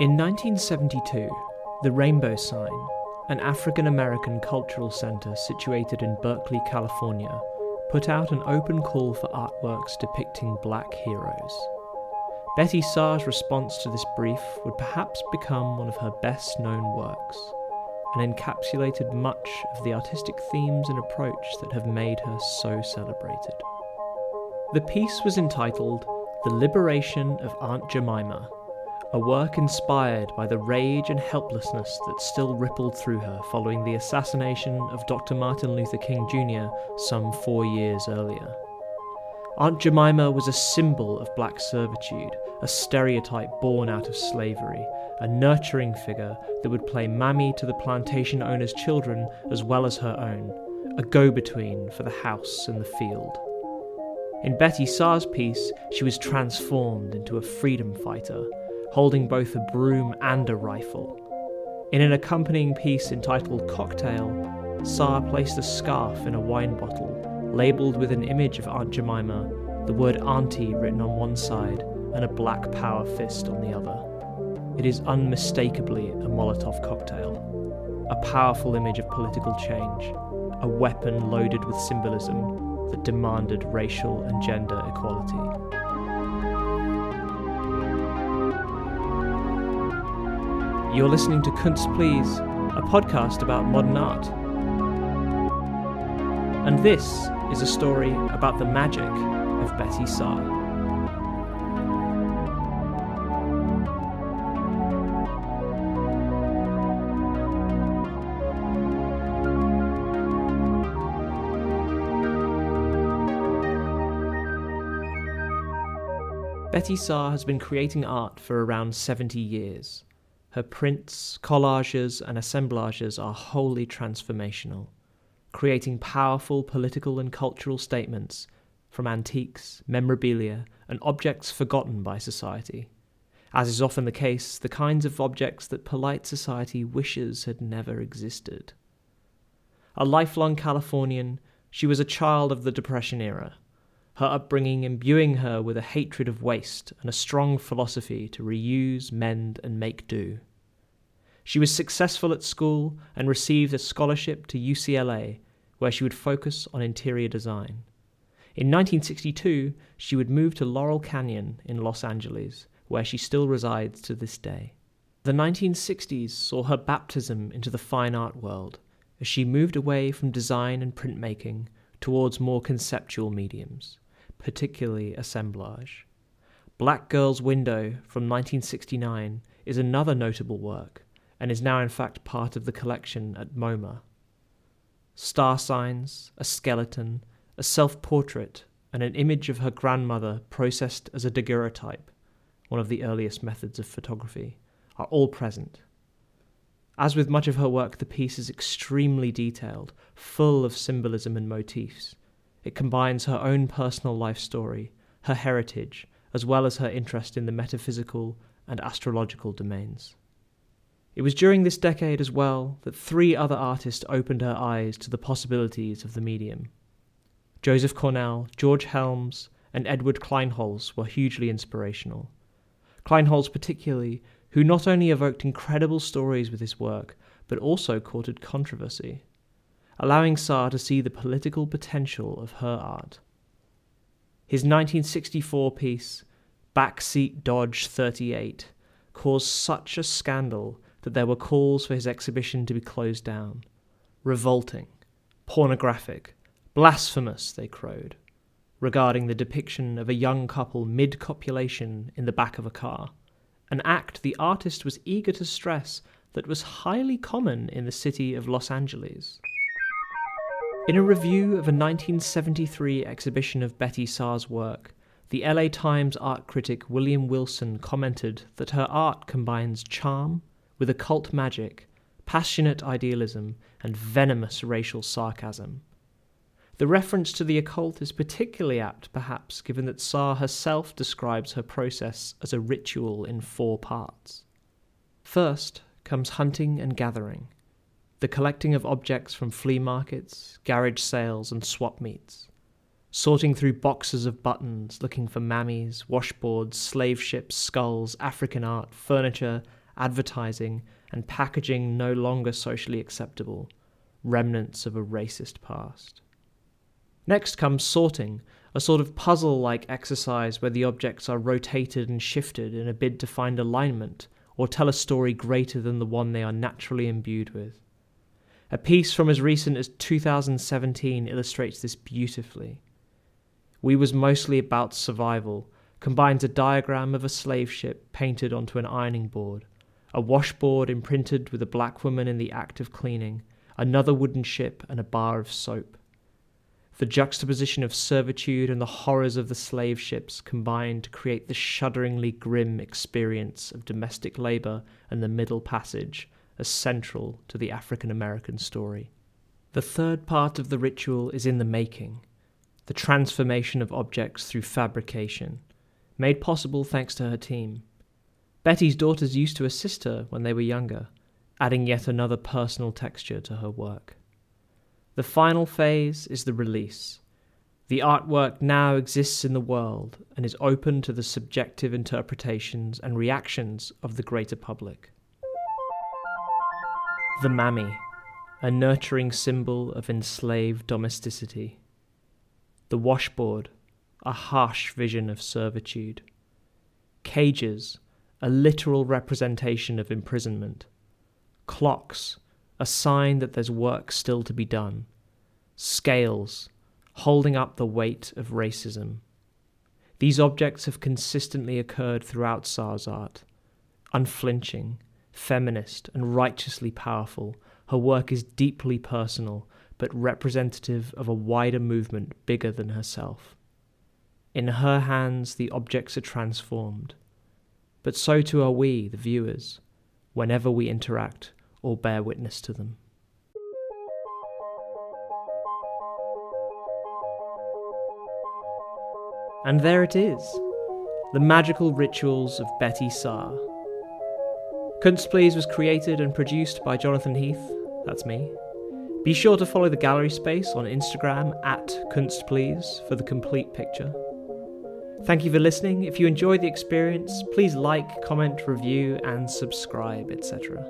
In 1972, the Rainbow Sign, an African American cultural center situated in Berkeley, California, put out an open call for artworks depicting black heroes. Betty Saar's response to this brief would perhaps become one of her best known works, and encapsulated much of the artistic themes and approach that have made her so celebrated. The piece was entitled The Liberation of Aunt Jemima, a work inspired by the rage and helplessness that still rippled through her following the assassination of Dr. Martin Luther King Jr. some four years earlier. Aunt Jemima was a symbol of black servitude, a stereotype born out of slavery, a nurturing figure that would play mammy to the plantation owner's children as well as her own, a go between for the house and the field. In Betty Saar's piece, she was transformed into a freedom fighter, holding both a broom and a rifle. In an accompanying piece entitled Cocktail, Saar placed a scarf in a wine bottle, labelled with an image of Aunt Jemima, the word Auntie written on one side, and a black power fist on the other. It is unmistakably a Molotov cocktail, a powerful image of political change, a weapon loaded with symbolism that demanded racial and gender equality. You're listening to Kunst Please, a podcast about modern art. And this is a story about the magic of Betty Saar. Betty Saar has been creating art for around 70 years. Her prints, collages, and assemblages are wholly transformational, creating powerful political and cultural statements from antiques, memorabilia, and objects forgotten by society. As is often the case, the kinds of objects that polite society wishes had never existed. A lifelong Californian, she was a child of the Depression era, her upbringing imbuing her with a hatred of waste and a strong philosophy to reuse, mend, and make do. She was successful at school and received a scholarship to UCLA, where she would focus on interior design. In 1962, she would move to Laurel Canyon in Los Angeles, where she still resides to this day. The 1960s saw her baptism into the fine art world as she moved away from design and printmaking towards more conceptual mediums particularly assemblage. Black Girl's Window from 1969 is another notable work and is now in fact part of the collection at MoMA. Star signs, a skeleton, a self portrait, and an image of her grandmother processed as a daguerreotype, one of the earliest methods of photography, are all present. As with much of her work, the piece is extremely detailed, full of symbolism and motifs, it combines her own personal life story, her heritage, as well as her interest in the metaphysical and astrological domains. It was during this decade as well that three other artists opened her eyes to the possibilities of the medium. Joseph Cornell, George Herms, and Edward Kienholz were hugely inspirational. Kienholz, particularly, who not only evoked incredible stories with his work, but also courted controversy allowing Saar to see the political potential of her art. His 1964 piece, Backseat Dodge 38, caused such a scandal that there were calls for his exhibition to be closed down. Revolting, pornographic, blasphemous, they crowed, regarding the depiction of a young couple mid copulation in the back of a car, an act the artist was eager to stress that was highly common in the city of Los Angeles. In a review of a 1973 exhibition of Betty Saar's work, the LA Times art critic William Wilson commented that her art combines charm with occult magic, passionate idealism, and venomous racial sarcasm. The reference to the occult is particularly apt, perhaps, given that Saar herself describes her process as a ritual in four parts. First comes hunting and gathering the collecting of objects from flea markets, garage sales, and swap meets, sorting through boxes of buttons looking for mammies, washboards, slave ships, skulls, African art, furniture, advertising, and packaging no longer socially acceptable, remnants of a racist past. Next comes sorting, a sort of puzzle like exercise where the objects are rotated and shifted in a bid to find alignment or tell a story greater than the one they are naturally imbued with. A piece from as recent as 2017 illustrates this beautifully. We Was Mostly About Survival combines a diagram of a slave ship painted onto an ironing board, a washboard imprinted with a black woman in the act of cleaning, another wooden ship, and a bar of soap. The juxtaposition of servitude and the horrors of the slave ships combined to create the shudderingly grim experience of domestic labour and the Middle Passage as central to the African American story. The third part of the ritual is in the making, the transformation of objects through fabrication, made possible thanks to her team. Betty's daughters used to assist her when they were younger, adding yet another personal texture to her work. The final phase is the release. The artwork now exists in the world and is open to the subjective interpretations and reactions of the greater public. The Mammy, a nurturing symbol of enslaved domesticity. The washboard, a harsh vision of servitude. Cages, a literal representation of imprisonment. Clocks, a sign that there's work still to be done. Scales, holding up the weight of racism. These objects have consistently occurred throughout Saar's art. Unflinching, feminist, and righteously powerful, her work is deeply personal, but representative of a wider movement bigger than herself. In her hands, the objects are transformed. But so too are we, the viewers, whenever we interact or bear witness to them. And there it is the magical rituals of Betty Saar. Kunst was created and produced by Jonathan Heath, that's me. Be sure to follow the gallery space on Instagram at Kunst Please for the complete picture. Thank you for listening. If you enjoyed the experience, please like, comment, review, and subscribe, etc.